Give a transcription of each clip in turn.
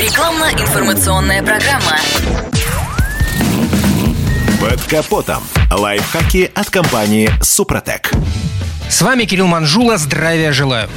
Рекламно-информационная программа. Под капотом. Лайфхаки от компании «Супротек». С вами Кирилл Манжула. Здравия желаю.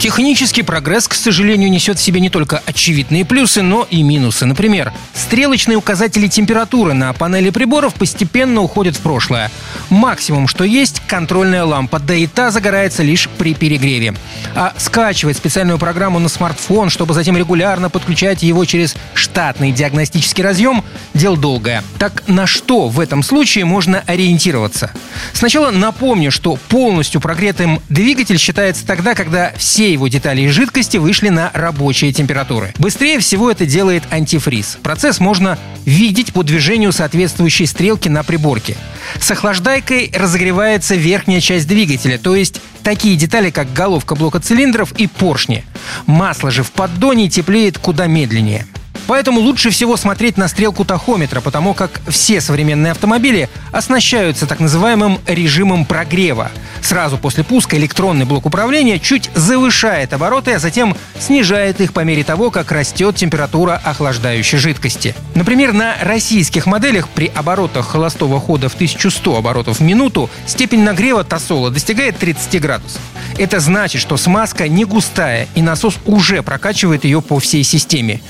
Технический прогресс, к сожалению, несет в себе не только очевидные плюсы, но и минусы. Например, стрелочные указатели температуры на панели приборов постепенно уходят в прошлое. Максимум, что есть, контрольная лампа, да и та загорается лишь при перегреве. А скачивать специальную программу на смартфон, чтобы затем регулярно подключать его через штатный диагностический разъем, дело долгое. Так на что в этом случае можно ориентироваться? Сначала напомню, что полностью прогретым двигатель считается тогда, когда все его детали и жидкости вышли на рабочие температуры. Быстрее всего это делает антифриз. Процесс можно видеть по движению соответствующей стрелки на приборке. С охлаждайкой разогревается верхняя часть двигателя, то есть такие детали, как головка блока цилиндров и поршни. Масло же в поддоне теплеет куда медленнее. Поэтому лучше всего смотреть на стрелку тахометра, потому как все современные автомобили оснащаются так называемым режимом прогрева. Сразу после пуска электронный блок управления чуть завышает обороты, а затем снижает их по мере того, как растет температура охлаждающей жидкости. Например, на российских моделях при оборотах холостого хода в 1100 оборотов в минуту степень нагрева тосола достигает 30 градусов. Это значит, что смазка не густая, и насос уже прокачивает ее по всей системе.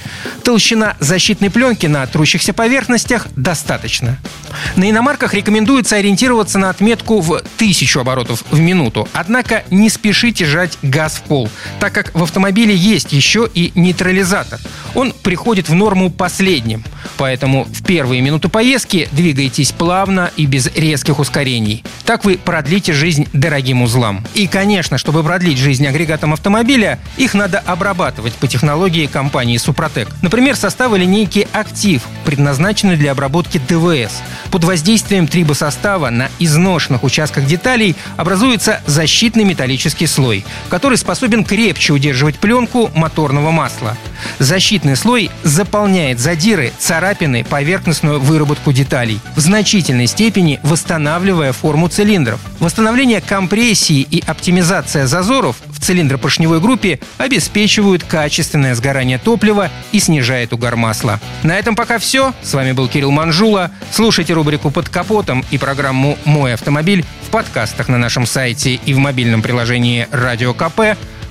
Толщина защитной пленки на трущихся поверхностях достаточно. На иномарках рекомендуется ориентироваться на отметку в 1000 оборотов в минуту. Однако не спешите жать газ в пол, так как в автомобиле есть еще и нейтрализатор. Он приходит в норму последним. Поэтому в первые минуты поездки двигайтесь плавно и без резких ускорений. Так вы продлите жизнь дорогим узлам. И, конечно, чтобы продлить жизнь агрегатам автомобиля, их надо обрабатывать по технологии компании «Супротек». Например, составы линейки «Актив» предназначены для обработки ДВС. Под воздействием трибосостава на изношенных участках деталей образуется защитный металлический слой, который способен крепче удерживать пленку моторного масла. Защитный слой заполняет задиры, царапины, поверхностную выработку деталей, в значительной степени восстанавливая форму цилиндров. Восстановление компрессии и оптимизация зазоров в цилиндропоршневой группе обеспечивают качественное сгорание топлива и снижает угар масла. На этом пока все. С вами был Кирилл Манжула. Слушайте рубрику «Под капотом» и программу «Мой автомобиль» в подкастах на нашем сайте и в мобильном приложении «Радио КП»,